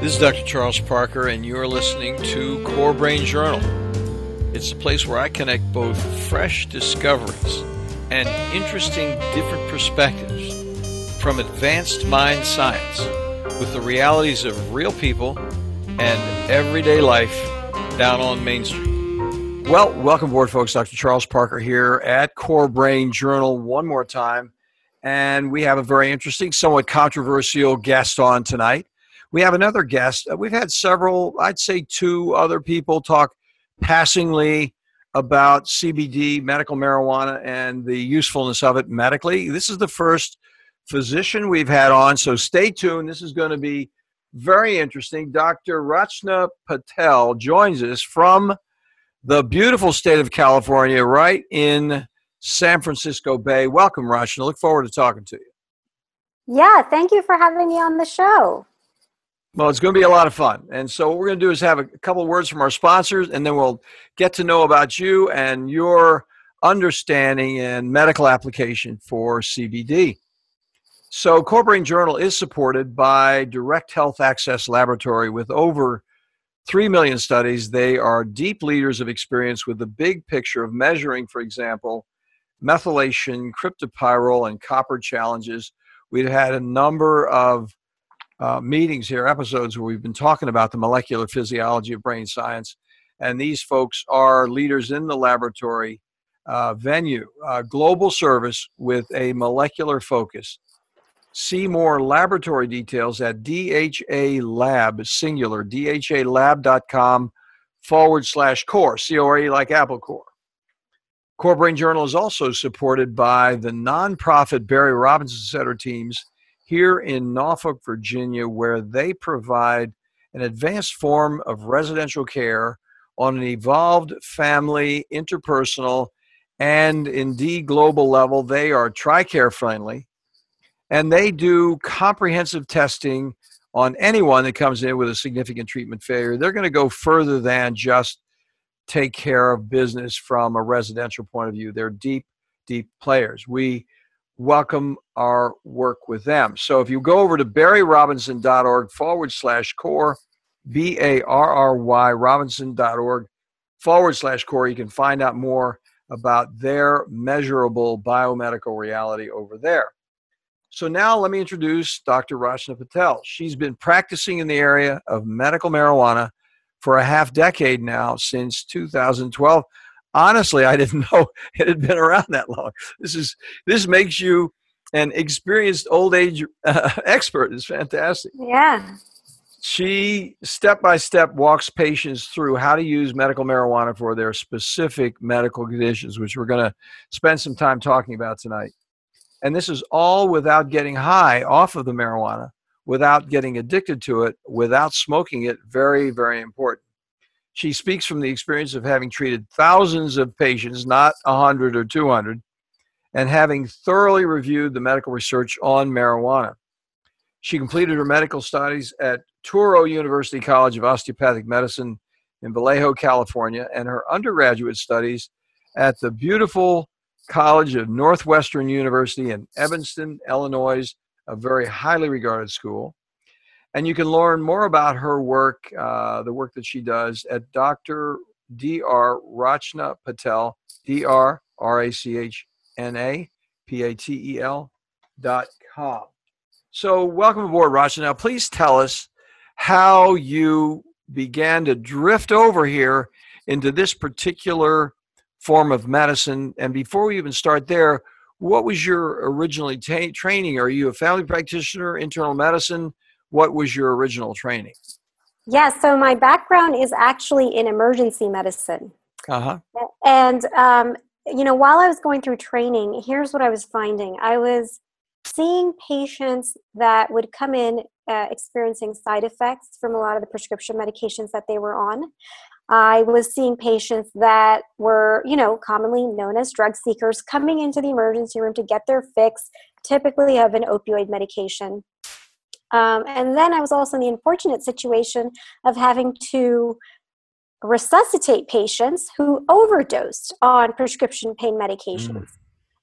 This is Dr. Charles Parker, and you're listening to Core Brain Journal. It's a place where I connect both fresh discoveries and interesting different perspectives from advanced mind science with the realities of real people and everyday life down on Main Street. Well, welcome aboard, folks. Dr. Charles Parker here at Core Brain Journal one more time. And we have a very interesting, somewhat controversial guest on tonight. We have another guest. Uh, we've had several, I'd say two other people talk passingly about CBD, medical marijuana, and the usefulness of it medically. This is the first physician we've had on, so stay tuned. This is going to be very interesting. Dr. Rachna Patel joins us from the beautiful state of California, right in San Francisco Bay. Welcome, Rachna. Look forward to talking to you. Yeah, thank you for having me on the show. Well, it's going to be a lot of fun. And so, what we're going to do is have a couple words from our sponsors, and then we'll get to know about you and your understanding and medical application for CBD. So, CoreBrain Journal is supported by Direct Health Access Laboratory with over 3 million studies. They are deep leaders of experience with the big picture of measuring, for example, methylation, cryptopyrrole, and copper challenges. We've had a number of uh, meetings here, episodes where we've been talking about the molecular physiology of brain science. And these folks are leaders in the laboratory uh, venue, uh, global service with a molecular focus. See more laboratory details at DHA Lab, singular, dhalab.com forward slash core, C O R E like Apple Core. Core Brain Journal is also supported by the nonprofit Barry Robinson Center teams here in Norfolk, Virginia, where they provide an advanced form of residential care on an evolved family, interpersonal, and indeed global level. They are TRICARE friendly and they do comprehensive testing on anyone that comes in with a significant treatment failure. They're going to go further than just take care of business from a residential point of view. They're deep, deep players. We welcome our work with them. So if you go over to barryrobinson.org forward slash core, B A R R Y Robinson.org forward slash core, you can find out more about their measurable biomedical reality over there. So now let me introduce Dr. Rachna Patel. She's been practicing in the area of medical marijuana for a half decade now, since 2012 honestly, I didn't know it had been around that long. This is this makes you an experienced old age uh, expert. It's fantastic. Yeah. She step by step walks patients through how to use medical marijuana for their specific medical conditions, which we're going to spend some time talking about tonight. And this is all without getting high off of the marijuana, without getting addicted to it, without smoking it. Very, very important. She speaks from the experience of having treated thousands of patients, not 100 or 200, and having thoroughly reviewed the medical research on marijuana. She completed her medical studies at Touro University College of Osteopathic Medicine in Vallejo, California, and her undergraduate studies at the beautiful College of Northwestern University in Evanston, Illinois, a very highly regarded school. And you can learn more about her work, uh, the work that she does, at Dr. Dr. Rachna Patel, D R A C H N A P A T E L dot com. So, welcome aboard, Rachna. Now, please tell us how you began to drift over here into this particular form of medicine. And before we even start there, what was your originally training? Are you a family practitioner, internal medicine? What was your original training? Yeah, so my background is actually in emergency medicine. Uh-huh. And, um, you know, while I was going through training, here's what I was finding I was seeing patients that would come in uh, experiencing side effects from a lot of the prescription medications that they were on. I was seeing patients that were, you know, commonly known as drug seekers coming into the emergency room to get their fix, typically of an opioid medication. Um, and then I was also in the unfortunate situation of having to resuscitate patients who overdosed on prescription pain medications. Mm.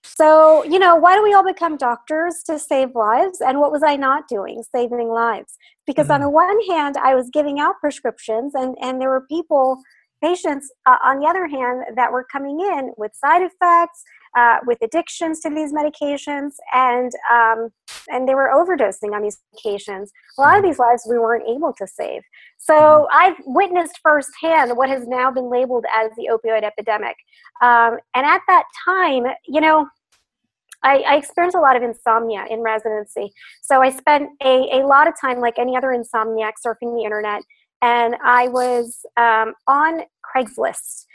So, you know, why do we all become doctors to save lives? And what was I not doing? Saving lives. Because mm-hmm. on the one hand, I was giving out prescriptions, and, and there were people, patients, uh, on the other hand, that were coming in with side effects, uh, with addictions to these medications, and um, and they were overdosing on these medications. A lot of these lives we weren't able to save. So mm-hmm. I've witnessed firsthand what has now been labeled as the opioid epidemic. Um, and at that time, you know, I, I, experienced a lot of insomnia in residency. So I spent a, a lot of time, like any other insomniac, surfing the internet. And I was um, on Craigslist.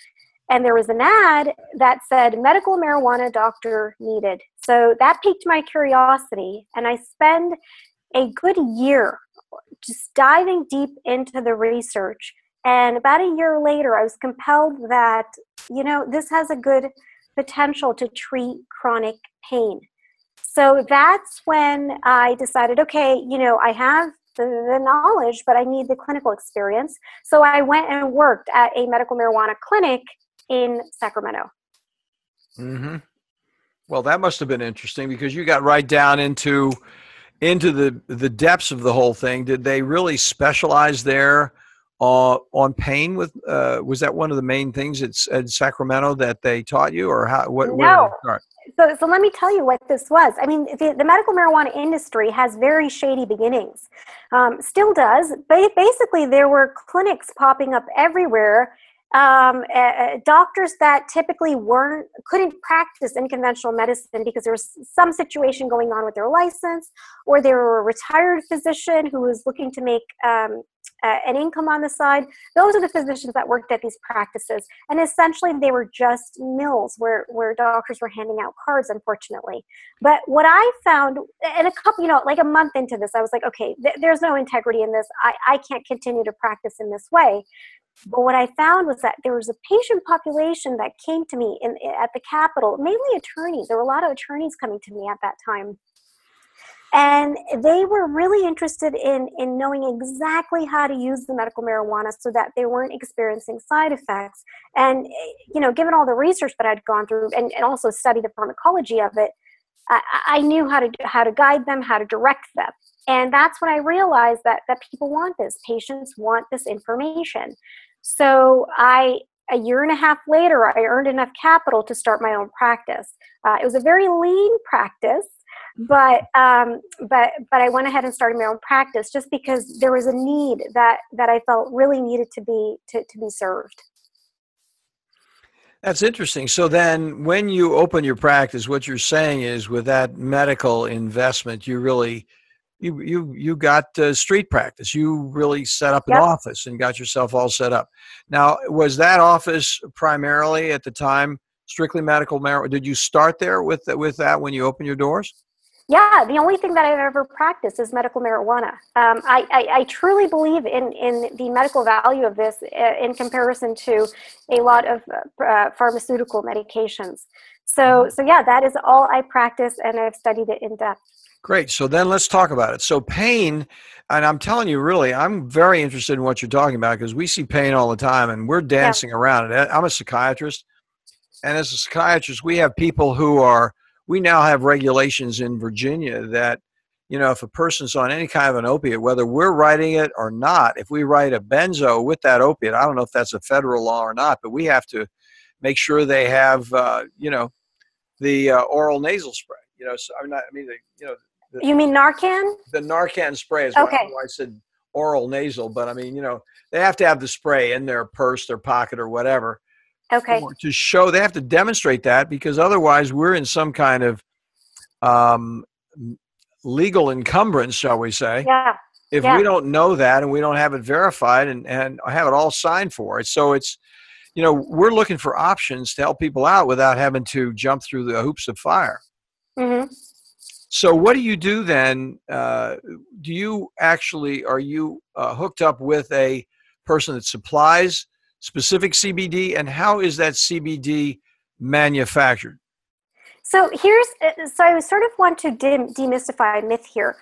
And there was an ad that said medical marijuana doctor needed. So that piqued my curiosity. And I spent a good year just diving deep into the research. And about a year later, I was compelled that, you know, this has a good potential to treat chronic pain. So that's when I decided, okay, you know, I have the, the, knowledge, but I need the clinical experience. So I went and worked at a medical marijuana clinic in Sacramento. Mm-hmm. Well, that must have been interesting because you got right down into into the the depths of the whole thing. Did they really specialize there uh, on pain? With uh, was that one of the main things at, at Sacramento that they taught you, or how? What? No. So, so let me tell you what this was. I mean, the, the medical marijuana industry has very shady beginnings. Um, still does. But basically, there were clinics popping up everywhere um, uh, doctors that typically weren't couldn't practice in conventional medicine because there was some situation going on with their license or they were a retired physician who was looking to make um, uh, an income on the side those are the physicians that worked at these practices and essentially they were just mills where where doctors were handing out cards unfortunately but what i found in a couple you know like a month into this i was like okay th- there's no integrity in this I, I can't continue to practice in this way but what I found was that there was a patient population that came to me in, at the Capitol, mainly attorneys. There were a lot of attorneys coming to me at that time. And they were really interested in, in knowing exactly how to use the medical marijuana so that they weren't experiencing side effects. And, you know, given all the research that I'd gone through and, and also studied the pharmacology of it, I, I knew how to, how to guide them, how to direct them. And that's when I realized that, that people want this. Patients want this information. So I, a year and a half later, I earned enough capital to start my own practice. Uh, it was a very lean practice, but um, but but I went ahead and started my own practice just because there was a need that that I felt really needed to be to, to be served. That's interesting. So then, when you open your practice, what you're saying is, with that medical investment, you really you you you got uh, street practice. You really set up an yep. office and got yourself all set up. Now, was that office primarily at the time strictly medical marijuana? Did you start there with with that when you opened your doors? Yeah, the only thing that I've ever practiced is medical marijuana. Um, I, I, I, truly believe in, in the medical value of this uh, in comparison to a lot of uh, pharmaceutical medications. So, mm-hmm. so yeah, that is all I practice, and I've studied it in depth. Great. So then let's talk about it. So pain, and I'm telling you, really, I'm very interested in what you're talking about because we see pain all the time, and we're dancing yeah. around it. I'm a psychiatrist, and as a psychiatrist, we have people who are. We now have regulations in Virginia that, you know, if a person's on any kind of an opiate, whether we're writing it or not, if we write a benzo with that opiate, I don't know if that's a federal law or not, but we have to make sure they have, uh, you know, the uh, oral nasal spray. You know, so, I mean, I mean, the, you know, the, you mean Narcan? The Narcan spray is okay. why I said oral nasal, but I mean, you know, they have to have the spray in their purse, their pocket, or whatever. Okay. To show, they have to demonstrate that because otherwise, we're in some kind of um, legal encumbrance, shall we say? Yeah. If yeah. we don't know that and we don't have it verified and, and have it all signed for it, so it's, you know, we're looking for options to help people out without having to jump through the hoops of fire. Mm-hmm. So what do you do then? Uh, do you actually are you uh, hooked up with a person that supplies specific CBD, and how is that CBD manufactured? So here's uh, so I sort of want to demystify a myth here.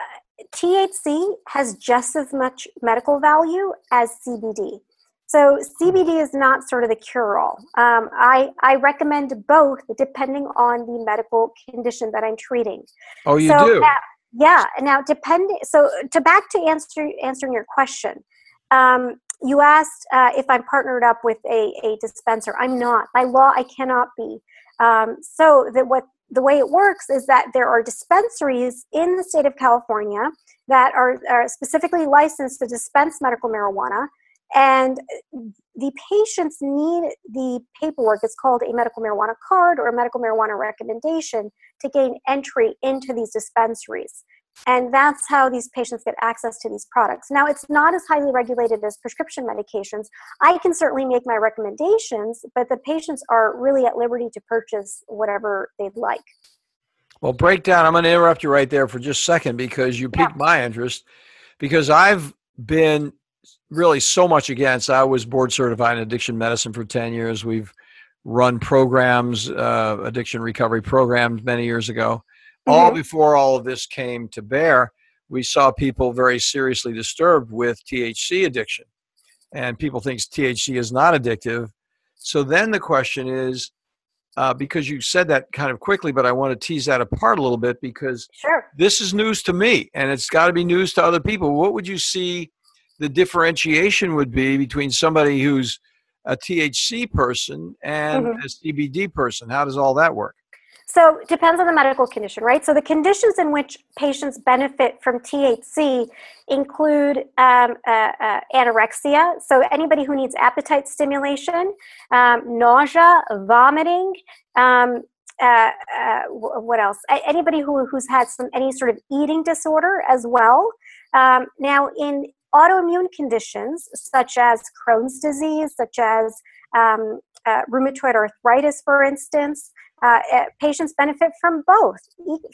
Uh, THC has just as much medical value as CBD. So CBD is not sort of the cure-all. Um, I I recommend both depending on the medical condition that I'm treating. Oh, you so do. Now, yeah. Now, depending. So to back to answer answering your question, um, you asked uh, if I'm partnered up with a, a dispenser. I'm not. By law, I cannot be. Um, so that what the way it works is that there are dispensaries in the state of California that are, are specifically licensed to dispense medical marijuana and the patients need the paperwork it's called a medical marijuana card or a medical marijuana recommendation to gain entry into these dispensaries and that's how these patients get access to these products now it's not as highly regulated as prescription medications i can certainly make my recommendations but the patients are really at liberty to purchase whatever they'd like well break down i'm going to interrupt you right there for just a second because you piqued yeah. my interest because i've been really so much against. I was board certified in addiction medicine for 10 years. We've run programs, uh, addiction recovery programs many years ago. Mm-hmm. All before all of this came to bear, we saw people very seriously disturbed with THC addiction. And people think THC is not addictive. So then the question is, uh, because you said that kind of quickly, but I want to tease that apart a little bit because sure. this is news to me and it's got to be news to other people. What would you see the differentiation would be between somebody who's a THC person and mm-hmm. a CBD person? How does all that work? So it depends on the medical condition, right? So the conditions in which patients benefit from THC include um, uh, uh, anorexia. So anybody who needs appetite stimulation, um, nausea, vomiting. Um, uh, uh what else? Anybody who, who's had some any sort of eating disorder as well. Um, now, in autoimmune conditions such as Crohn's disease, such as um, uh, rheumatoid arthritis, for instance. Uh, patients benefit from both,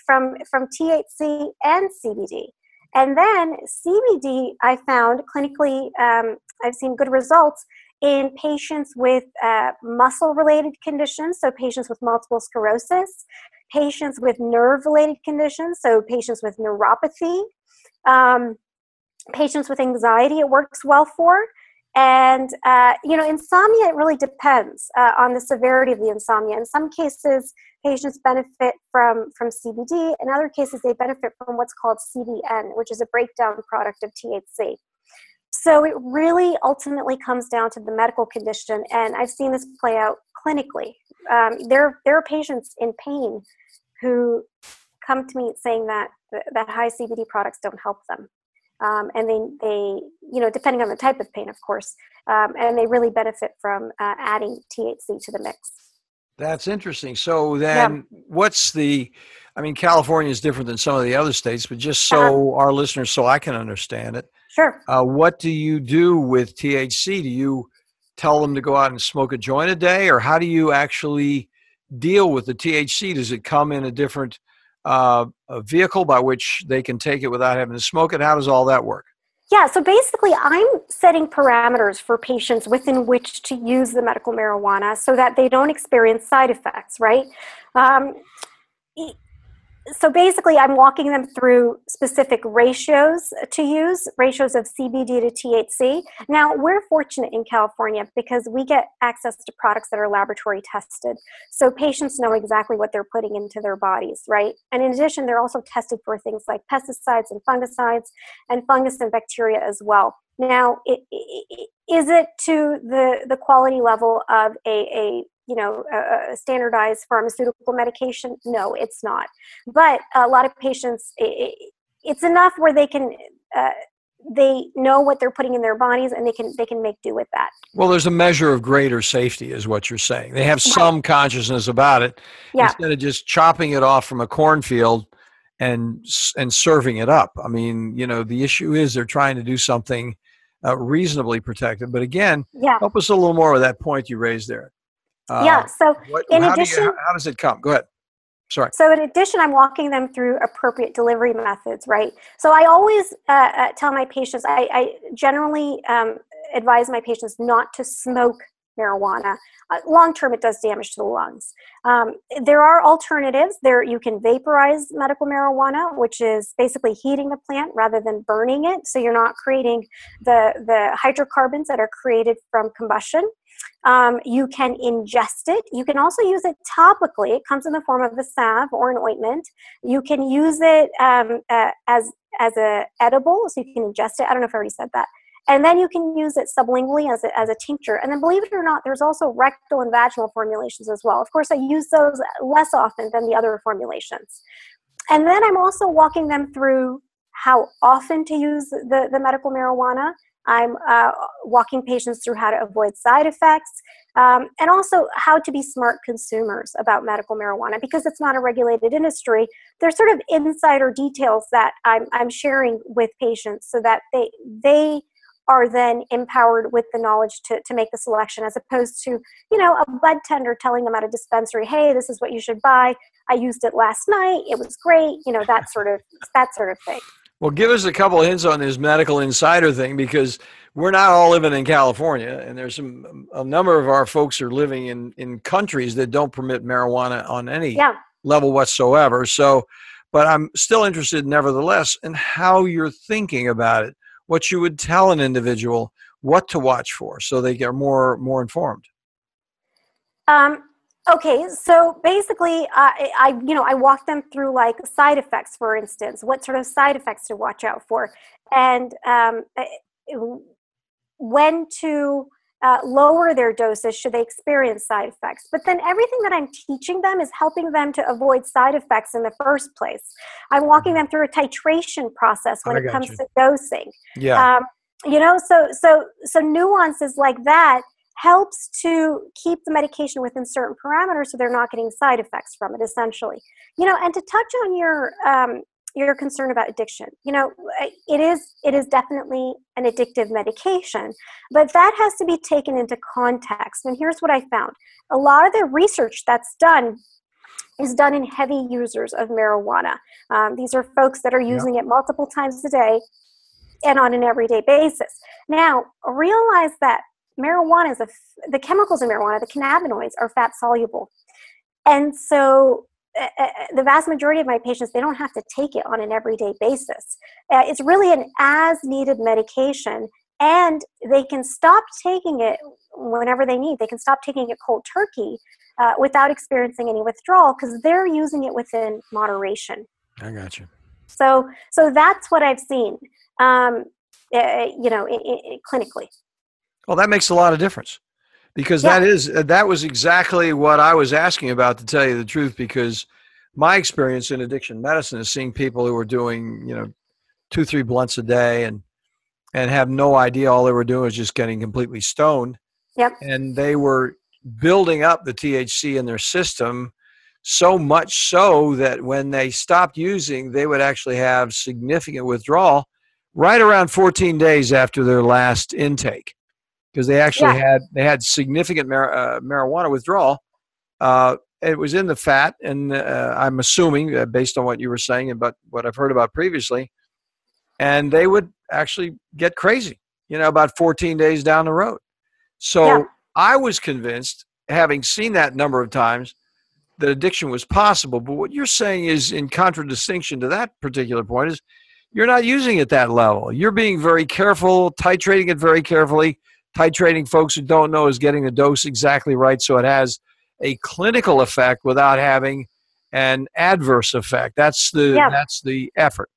from, from THC and CBD. And then CBD, I found clinically, um, I've seen good results in patients with uh, muscle related conditions, so patients with multiple sclerosis, patients with nerve related conditions, so patients with neuropathy. Um, patients with anxiety it works well for and uh, you know insomnia it really depends uh, on the severity of the insomnia. In some cases patients benefit from from cbd in other cases they benefit from what's called cbn which is a breakdown product of thc so it really ultimately comes down to the medical condition and i've seen this play out clinically. Um, there, there are patients in pain who come to me saying that that high cbd products don't help them um, and they, they, you know, depending on the type of pain, of course, um, and they really benefit from uh, adding THC to the mix. That's interesting. So then, yeah. what's the? I mean, California is different than some of the other states, but just so uh-huh. our listeners, so I can understand it. Sure. Uh, what do you do with THC? Do you tell them to go out and smoke a joint a day, or how do you actually deal with the THC? Does it come in a different uh, a vehicle by which they can take it without having to smoke it? How does all that work? Yeah, so basically, I'm setting parameters for patients within which to use the medical marijuana so that they don't experience side effects, right? Um, so basically i'm walking them through specific ratios to use ratios of cbd to thc now we're fortunate in california because we get access to products that are laboratory tested. So patients know exactly what they're putting into their bodies right? And in addition they're also tested for things like pesticides and fungicides and fungus and bacteria as well. Now it, it, is it to the the quality level of a, a you know a, standardized pharmaceutical medication? No it's not. But a lot of patients it, it's enough where they can uh, they know what they're putting in their bodies and they can they can make do with that. Well there's a measure of greater safety is what you're saying. They have some consciousness about it yeah. instead of just chopping it off from a cornfield and and serving it up. I mean you know the issue is they're trying to do something uh, reasonably protected. But again yeah. help us a little more with that point you raised there uh, yeah. So what, in how addition, you, how does it come? Go ahead. Sorry. So in addition, I'm walking them through appropriate delivery methods, right? So I always uh, uh, tell my patients, I, I generally um, advise my patients not to smoke marijuana. Uh, long term, it does damage to the lungs. Um, there are alternatives. There, you can vaporize medical marijuana, which is basically heating the plant rather than burning it, so you're not creating the the hydrocarbons that are created from combustion. Um, you can ingest it. You can also use it topically. It comes in the form of a salve or an ointment. You can use it um, uh, as as a edible, so you can ingest it. I don't know if I already said that. And then you can use it sublingually as a, as a tincture. And then, believe it or not, there's also rectal and vaginal formulations as well. Of course, I use those less often than the other formulations. And then I'm also walking them through how often to use the, the medical marijuana. I'm uh, walking patients through how to avoid side effects um, and also how to be smart consumers about medical marijuana because it's not a regulated industry. There's sort of insider details that I'm, I'm sharing with patients so that they, they are then empowered with the knowledge to, to make the selection as opposed to you know a bud tender telling them at a dispensary hey this is what you should buy. I used it last night. It was great you know that sort of that sort of thing well give us a couple of hints on this medical insider thing because we're not all living in california and there's some a number of our folks are living in in countries that don't permit marijuana on any yeah. level whatsoever so but i'm still interested nevertheless in how you're thinking about it what you would tell an individual what to watch for so they get more more informed um, okay so basically I, I you know i walk them through like side effects for instance what sort of side effects to watch out for and um, when to uh, lower their doses should they experience side effects. But then everything that I'm teaching them is helping them to avoid side effects in the first place. I'm walking mm-hmm. them through a titration process when I it comes you. to dosing. Yeah. Um, you know, so so so nuances like that helps to keep the medication within certain parameters so they're not getting side effects from it essentially. You know and to touch on your um, your concern about addiction you know it is it is definitely an addictive medication but that has to be taken into context. And here's what i found. A lot of the research that's done is done in heavy users of marijuana. Um, these are folks that are using it multiple times a day and on an everyday basis. Now realize that marijuana is a, the chemicals in marijuana the cannabinoids are fat soluble. And so the vast majority of my patients they don't have to take it on an everyday basis. Uh, it's really an as needed medication and they can stop taking it whenever they need. They can stop taking it cold turkey uh, without experiencing any withdrawal because they're using it within moderation. I got you. So so that's what i've seen um, uh, you know it, it, clinically well that makes a lot of difference because yeah. that is uh, that was exactly what I was asking about to tell you the truth because my experience in addiction medicine is seeing people who are doing you know two three blunts a day and and have no idea all they were doing was just getting completely stoned. Yep. And they were building up the THC in their system so much so that when they stopped using they would actually have significant withdrawal right around 14 days after their last intake because they actually yeah. had they had significant mar- uh, marijuana withdrawal. Uh, it was in the fat, and uh, I'm assuming, uh, based on what you were saying and but what I've heard about previously, and they would actually get crazy, you know, about 14 days down the road. So yeah. I was convinced, having seen that number of times, that addiction was possible. But what you're saying is, in contradistinction to that particular point, is you're not using it that level. You're being very careful, titrating it very carefully titrating folks who don't know is getting the dose exactly right so it has a clinical effect without having an adverse effect. That's the yeah. that's the effort.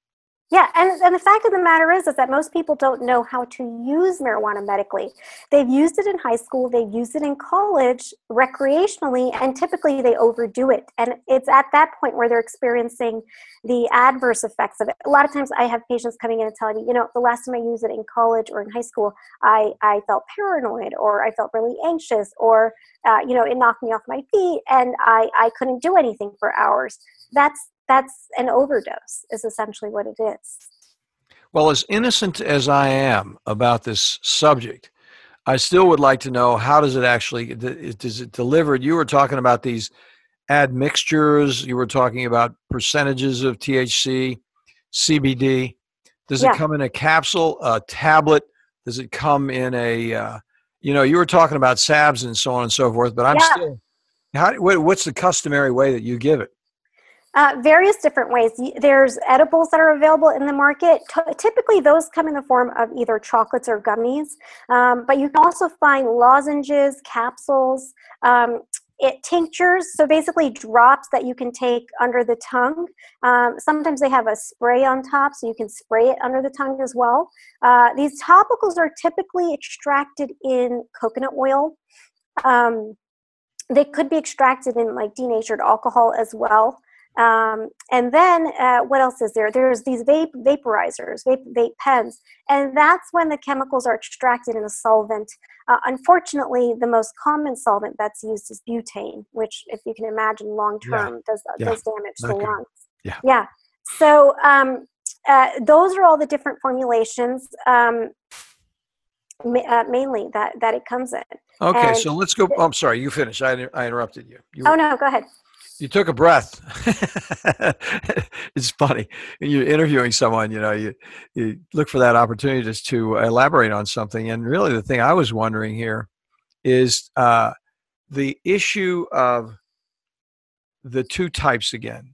Yeah, and, and the fact of the matter is, is that most people don't know how to use marijuana medically. They've used it in high school, they've used it in college recreationally, and typically they overdo it. And it's at that point where they're experiencing the adverse effects of it. A lot of times I have patients coming in and telling me, you know, the last time I used it in college or in high school, I, I felt paranoid or I felt really anxious or, uh, you know, it knocked me off my feet and I, I couldn't do anything for hours. That's that's an overdose is essentially what it is well as innocent as i am about this subject i still would like to know how does it actually does it delivered you were talking about these admixtures you were talking about percentages of thc cbd does yeah. it come in a capsule a tablet does it come in a uh, you know, you were talking about salves and so on and so forth, but I'm Yeah. still. How, what's the customary way that you give it? Uh, various different ways. There's edibles that are available in the market. T- typically, those come in the form of either chocolates or gummies, um, but you can also find lozenges, capsules, um, it, tinctures. So basically, drops that you can take under the tongue. Um, sometimes they have a spray on top, so you can spray it under the tongue as well. Uh, these topicals are typically extracted in coconut oil. Um, they could be extracted in like denatured alcohol as well. Um, and then uh, what else is there? There's these vape vaporizers, vape, vape pens, and that's when the chemicals are extracted in a solvent. Uh, unfortunately, the most common solvent that's used is butane, which, if you can imagine, long term does Yeah. does damage to Not the lungs. Yeah. Yeah. So um, uh, those are all the different formulations. Um, uh, mainly that that it comes in. Okay, And- so let's go. Oh, I'm sorry, you finished. I, I interrupted you. you Oh no, go ahead. You took a breath. it's funny when you're interviewing someone. You know, you you look for that opportunity just to elaborate on something. And really, the thing I was wondering here is uh, the issue of the two types again.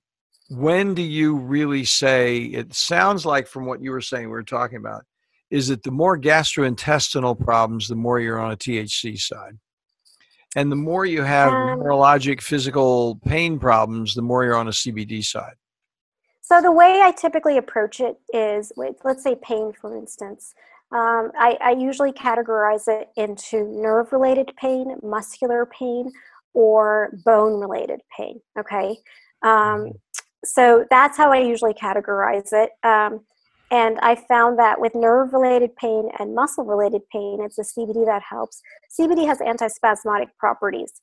When do you really say? It sounds like from what you were saying, we were talking about, is that the more gastrointestinal problems, the more you're on a THC side. And the more you have Um, neurologic, physical pain problems, the more you're on a CBD side. So the way I typically approach it is, with, let's say pain, for instance. Um, I, I usually categorize it into nerve-related pain, muscular pain, or bone-related pain. Okay, um, so that's how I usually categorize it. Um, and I found that with nerve-related pain and muscle-related pain, it's the CBD that helps. CBD has antispasmodic properties.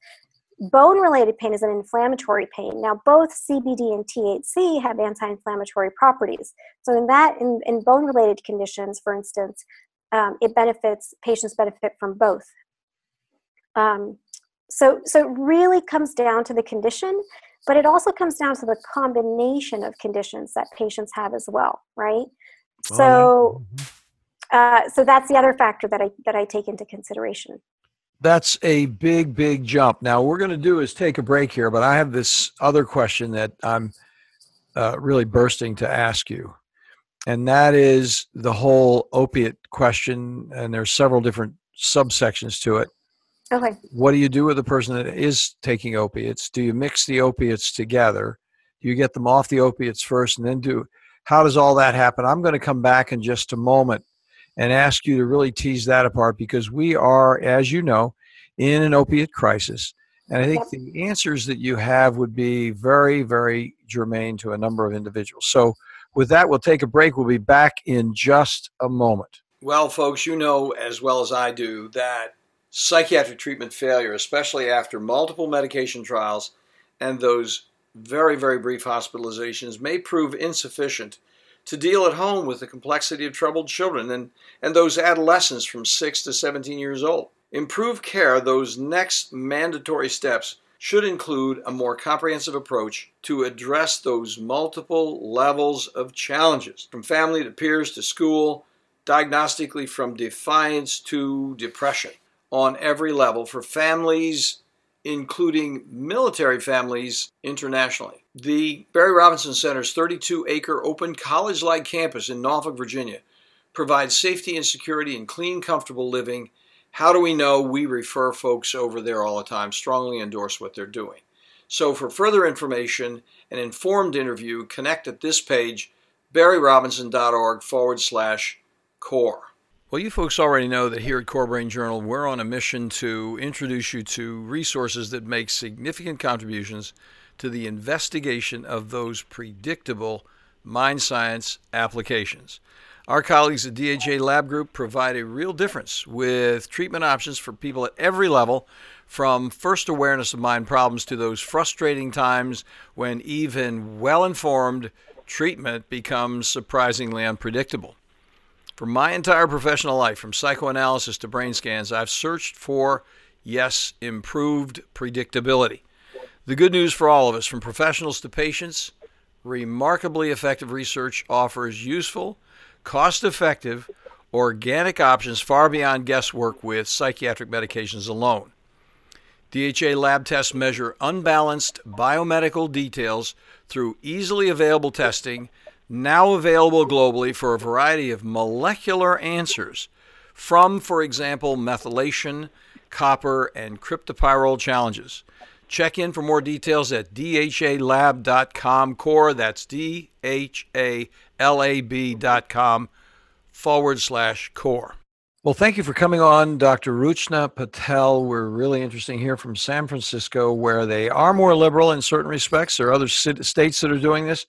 Bone related pain is an inflammatory pain. Now both cbd and thc have anti-inflammatory properties. So in that in, in bone related conditions for instance um, it benefits patients benefit from both. Um, so so it really comes down to the condition but it also comes down to the combination of conditions that patients have as well right so uh, so that's the other factor that i that i take into consideration That's a big, big jump. Now, what we're going to do is take a break here, but I have this other question that I'm uh, really bursting to ask you. And that is the whole opiate question. And there's several different subsections to it. okay What do you do with a person that is taking opiates? Do you mix the opiates together? Do you get them off the opiates first and then do how does all that happen? I'm going to come back in just a moment and ask you to really tease that apart because we are, as you know, in an opiate crisis. And I think the answers that you have would be very, very germane to a number of individuals. So, with that, we'll take a break. We'll be back in just a moment. Well, folks, you know as well as I do that psychiatric treatment failure, especially after multiple medication trials and those very, very brief hospitalizations, may prove insufficient to deal at home with the complexity of troubled children and, and those adolescents from 6 to 17 years old. Improved care, those next mandatory steps, should include a more comprehensive approach to address those multiple levels of challenges, from family to peers to school, diagnostically from defiance to depression, on every level for families including military families internationally. The Barry Robinson Center's 32 acre open college like campus in Norfolk, Virginia provides safety and security and clean, comfortable living. How do we know? We refer folks over there all the time, strongly endorse what they're doing. So, for further information and informed interview, connect at this page, barryrobinson.org forward slash core. Well, you folks already know that here at Core Brain Journal, we're on a mission to introduce you to resources that make significant contributions to the investigation of those predictable mind science applications. Our colleagues at DHA Lab Group provide a real difference with treatment options for people at every level, from first awareness of mind problems to those frustrating times when even well informed treatment becomes surprisingly unpredictable. For my entire professional life, from psychoanalysis to brain scans, I've searched for, yes, improved predictability. The good news for all of us, from professionals to patients, remarkably effective research offers useful, cost effective, organic options far beyond guesswork with psychiatric medications alone. DHA lab tests measure unbalanced biomedical details through easily available testing, now available globally for a variety of molecular answers from, for example, methylation, copper, and cryptopyrrole challenges. Check in for more details at dhalab.com core. That's D H A L A B.com forward slash core. Well, thank you for coming on, Dr. Rachna Patel. We're really interesting here from San Francisco, where they are more liberal in certain respects. There are other states that are doing this,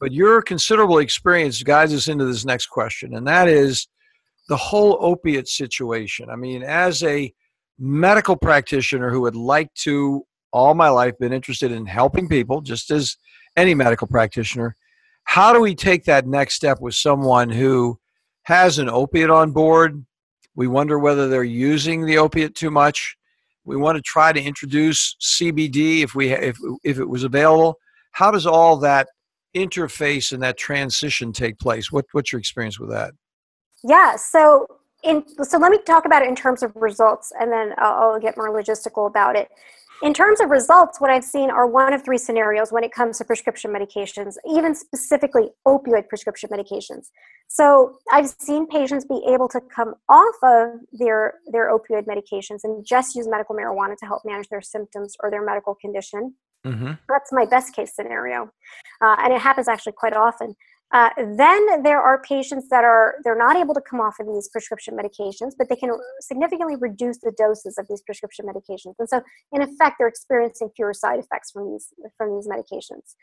but your considerable experience guides us into this next question, and that is the whole opiate situation. I mean, as a medical practitioner who would like to all my life been interested in helping people, just as any medical practitioner. How do we take that next step with someone who has an opiate on board? We wonder whether they're using the opiate too much. We want to try to introduce CBD if we if if it was available. How does all that interface and that transition take place? What what's your experience with that? Yeah, so in so let me talk about it in terms of results, and then I'll, I'll get more logistical about it. In terms of results, what I've seen are one of three scenarios when it comes to prescription medications, even specifically opioid prescription medications. So I've seen patients be able to come off of their, their opioid medications and just use medical marijuana to help manage their symptoms or their medical condition. Mm-hmm. That's my best case scenario. Uh, and it happens actually quite often. Uh, then there are patients that are they're not able to come off of these prescription medications, but they can significantly reduce the doses of these prescription medications, and so in effect they're experiencing fewer side effects from these from these medications.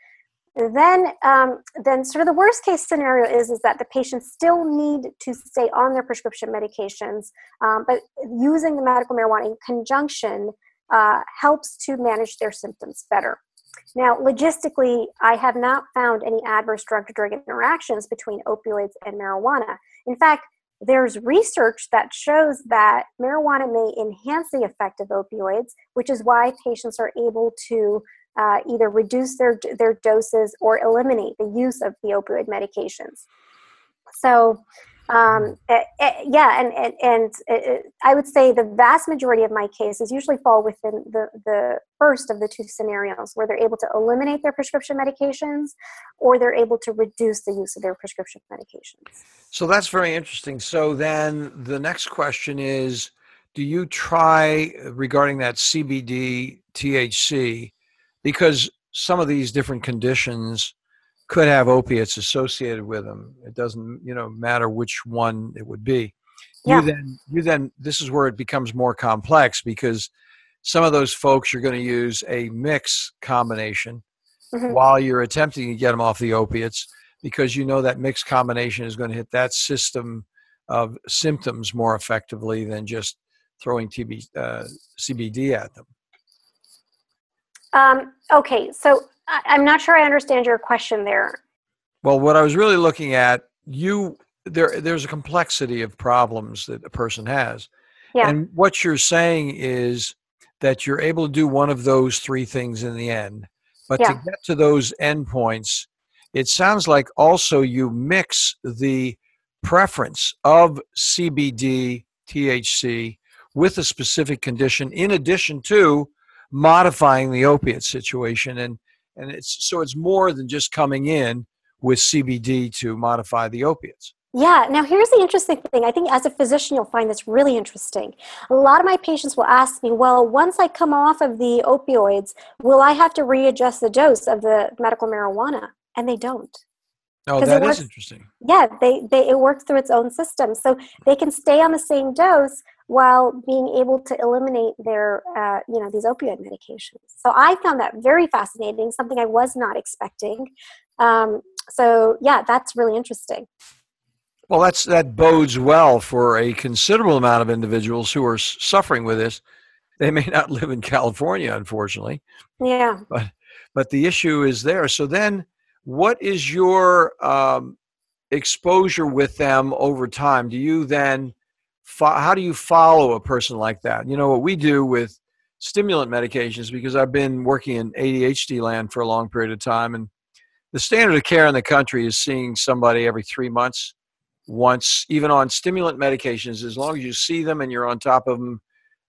Then, um, then sort of the worst case scenario is is that the patients still need to stay on their prescription medications, um, but using the medical marijuana in conjunction uh, helps to manage their symptoms better. Now, logistically, I have not found any adverse drug to drug interactions between opioids and marijuana. In fact, there's research that shows that marijuana may enhance the effect of opioids, which is why patients are able to uh, either reduce their, their doses or eliminate the use of the opioid medications. So, um, it, it, eh, eh, yeah, and and, and it, I would say the vast majority of my cases usually fall within the the first of the two scenarios, where they're able to eliminate their prescription medications, or they're able to reduce the use of their prescription medications. So that's very interesting. So then the next question is, do you try regarding that CBD THC, because some of these different conditions could have opiates associated with them. It doesn't, you know, matter which one it would be. Yeah. You then, you then, this is where it becomes more complex because some of those folks are going to use a mix combination mm-hmm. while you're attempting to get them off the opiates because you know that mixed combination is going to hit that system of symptoms more effectively than just throwing TB, uh, CBD at them. Um, okay, so I'm not sure I understand your question there. Well, what I was really looking at, you there there's a complexity of problems that a person has. Yeah. And what you're saying is that you're able to do one of those three things in the end. But yeah. to get to those endpoints, it sounds like also you mix the preference of CBD, THC with a specific condition in addition to modifying the opiate situation and and it's so it's more than just coming in with CBD to modify the opiates. Yeah, now here's the interesting thing. I think as a physician, you'll find this really interesting. A lot of my patients will ask me, well, once I come off of the opioids, will I have to readjust the dose of the medical marijuana? And they don't. Oh, that works, is interesting. Yeah, they, they it works through its own system. So they can stay on the same dose while being able to eliminate their uh, you know these opioid medications. So i found that very fascinating something i was not expecting. Um, so yeah that's really interesting. Well that's that bodes well for a considerable amount of individuals who are suffering with this. They may not live in california unfortunately. Yeah. But but the issue is there. So then what is your um, exposure with them over time? Do you then fo- how do you follow a person like that? You know what we do with stimulant medications because I've been working in ADHD land for a long period of time, and the standard of care in the country is seeing somebody every three months once, even on stimulant medications, as long as you see them and you're on top of them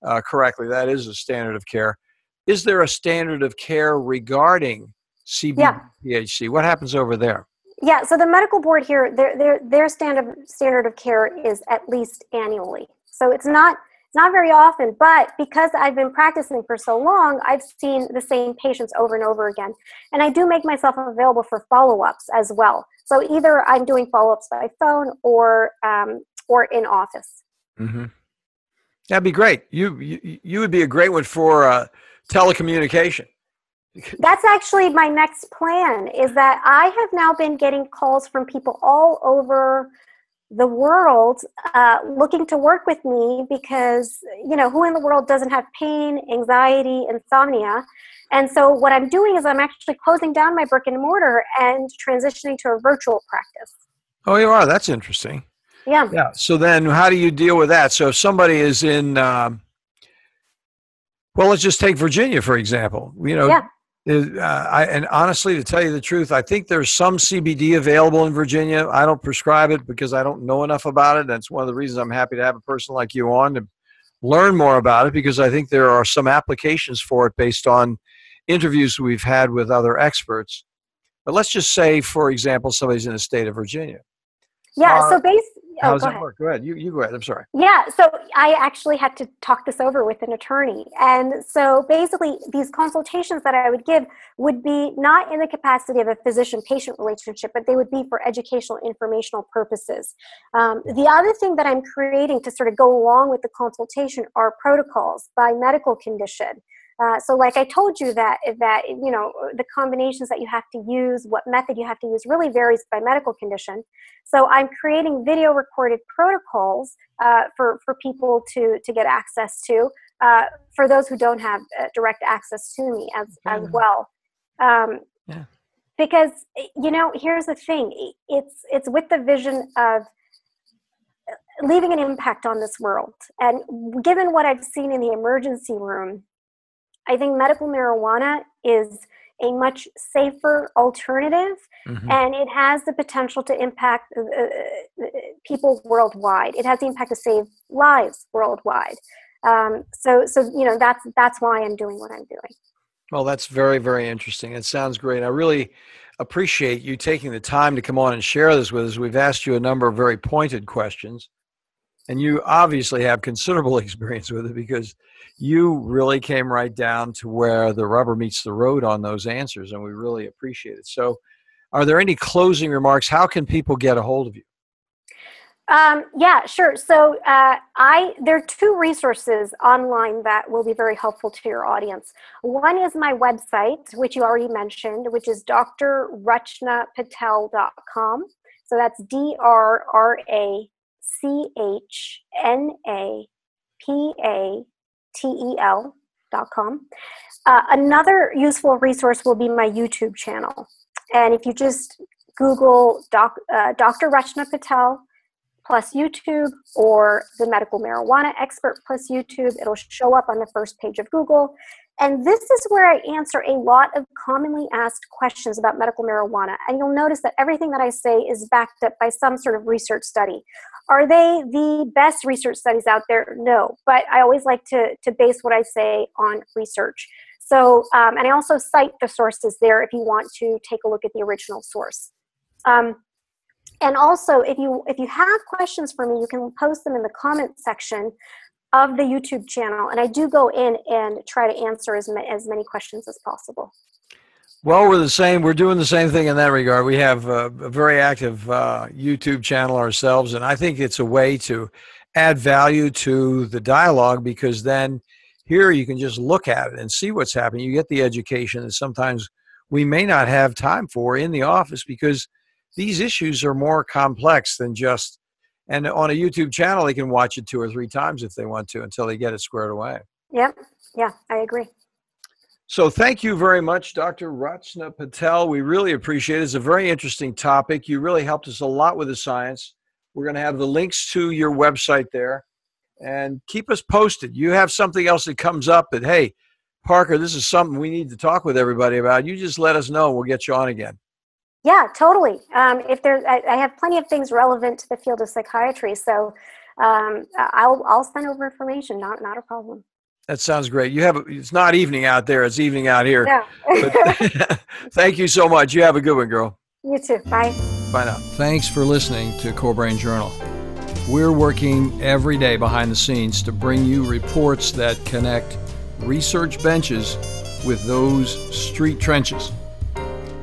uh, correctly. That is a standard of care. Is there a standard of care regarding CBD THC? What happens over there? Yeah, so the medical board here, their their their standard standard of care is at least annually. So it's not it's not very often, but because I've been practicing for so long, I've seen the same patients over and over again. And I do make myself available for follow-ups as well. So either I'm doing follow-ups by phone or um, or in office. Mm-hmm. That'd be great. You, you you would be a great one for uh, telecommunication. That's actually my next plan is that I have now been getting calls from people all over the world uh, looking to work with me because, you know, who in the world doesn't have pain, anxiety, insomnia? And so what I'm doing is I'm actually closing down my brick and mortar and transitioning to a virtual practice. Oh, you are? That's interesting. Yeah. Yeah. So then how do you deal with that? So if somebody is in, um, well, let's just take Virginia, for example. You know, yeah. Uh, I, and honestly, to tell you the truth, I think there's some CBD available in Virginia. I don't prescribe it because I don't know enough about it. That's one of the reasons I'm happy to have a person like you on to learn more about it because I think there are some applications for it based on interviews we've had with other experts. But let's just say, for example, somebody's in the state of Virginia. Yeah. Uh, so based, Oh, How does that work? Go ahead. You, you go ahead. I'm sorry. Yeah. So I actually had to talk this over with an attorney. And so basically, these consultations that I would give would be not in the capacity of a physician patient relationship, but they would be for educational, informational purposes. Um, the other thing that I'm creating to sort of go along with the consultation are protocols by medical condition. Uh, so like i told you that that you know the combinations that you have to use what method you have to use really varies by medical condition. So i'm creating video recorded protocols uh, for for people to to get access to uh, for those who don't have uh, direct access to me as as well. Um, yeah. because you know here's the thing it's it's with the vision of uh, leaving an impact on this world. And given what i've seen in the emergency room I think medical marijuana is a much safer alternative mm-hmm. and it has the potential to impact uh, uh, people worldwide. It has the impact to save lives worldwide. Um, so so you know that's that's why i'm doing what i'm doing. Well that's very very interesting. It sounds great. I really appreciate you taking the time to come on and share this with us. We've asked you a number of very pointed questions and you obviously have considerable experience with it because you really came right down to where the rubber meets the road on those answers, and we really appreciate it. So, are there any closing remarks? How can people get a hold of you? Um, yeah, sure. So uh, I there are two resources online that will be very helpful to your audience. One is my website, which you already mentioned, which is drrachnapatel.com. So that's D R R A C H N A P A T-E-L.com. Uh, another useful resource will be my YouTube channel. And if you just Google doc, uh, Dr. Rachna Patel plus YouTube or the medical marijuana expert plus YouTube, it'll show up on the first page of Google. And this is where I answer a lot of commonly asked questions about medical marijuana. And you'll notice that everything that I say is backed up by some sort of research study. Are they the best research studies out there? No, but I always like to, to base what I say on research. So, um, and I also cite the sources there if you want to take a look at the original source. Um, and also, if you if you have questions for me, you can post them in the comment section of the YouTube channel, and I do go in and try to answer as, ma- as many questions as possible. Well, we're the same. We're doing the same thing in that regard. We have a, a very active uh, YouTube channel ourselves, and I think it's a way to add value to the dialogue because then here you can just look at it and see what's happening. You get the education that sometimes we may not have time for in the office because these issues are more complex than just. And on a YouTube channel, they can watch it two or three times if they want to until they get it squared away. Yep. Yeah, I agree. So thank you very much, Dr. Rachna Patel. We really appreciate it. It's a very interesting topic. You really helped us a lot with the science. We're going to have the links to your website there and keep us posted. You have something else that comes up that, hey, Parker, this is something we need to talk with everybody about. You just let us know. We'll get you on again. Yeah, totally. Um, if there, I, I, have plenty of things relevant to the field of psychiatry, so um, I'll I'll send over information. Not not a problem. That sounds great. You have it's not evening out there; it's evening out here. Yeah. thank you so much. You have a good one, girl. You too. Bye. Bye now. Thanks for listening to Core Brain Journal. We're working every day behind the scenes to bring you reports that connect research benches with those street trenches.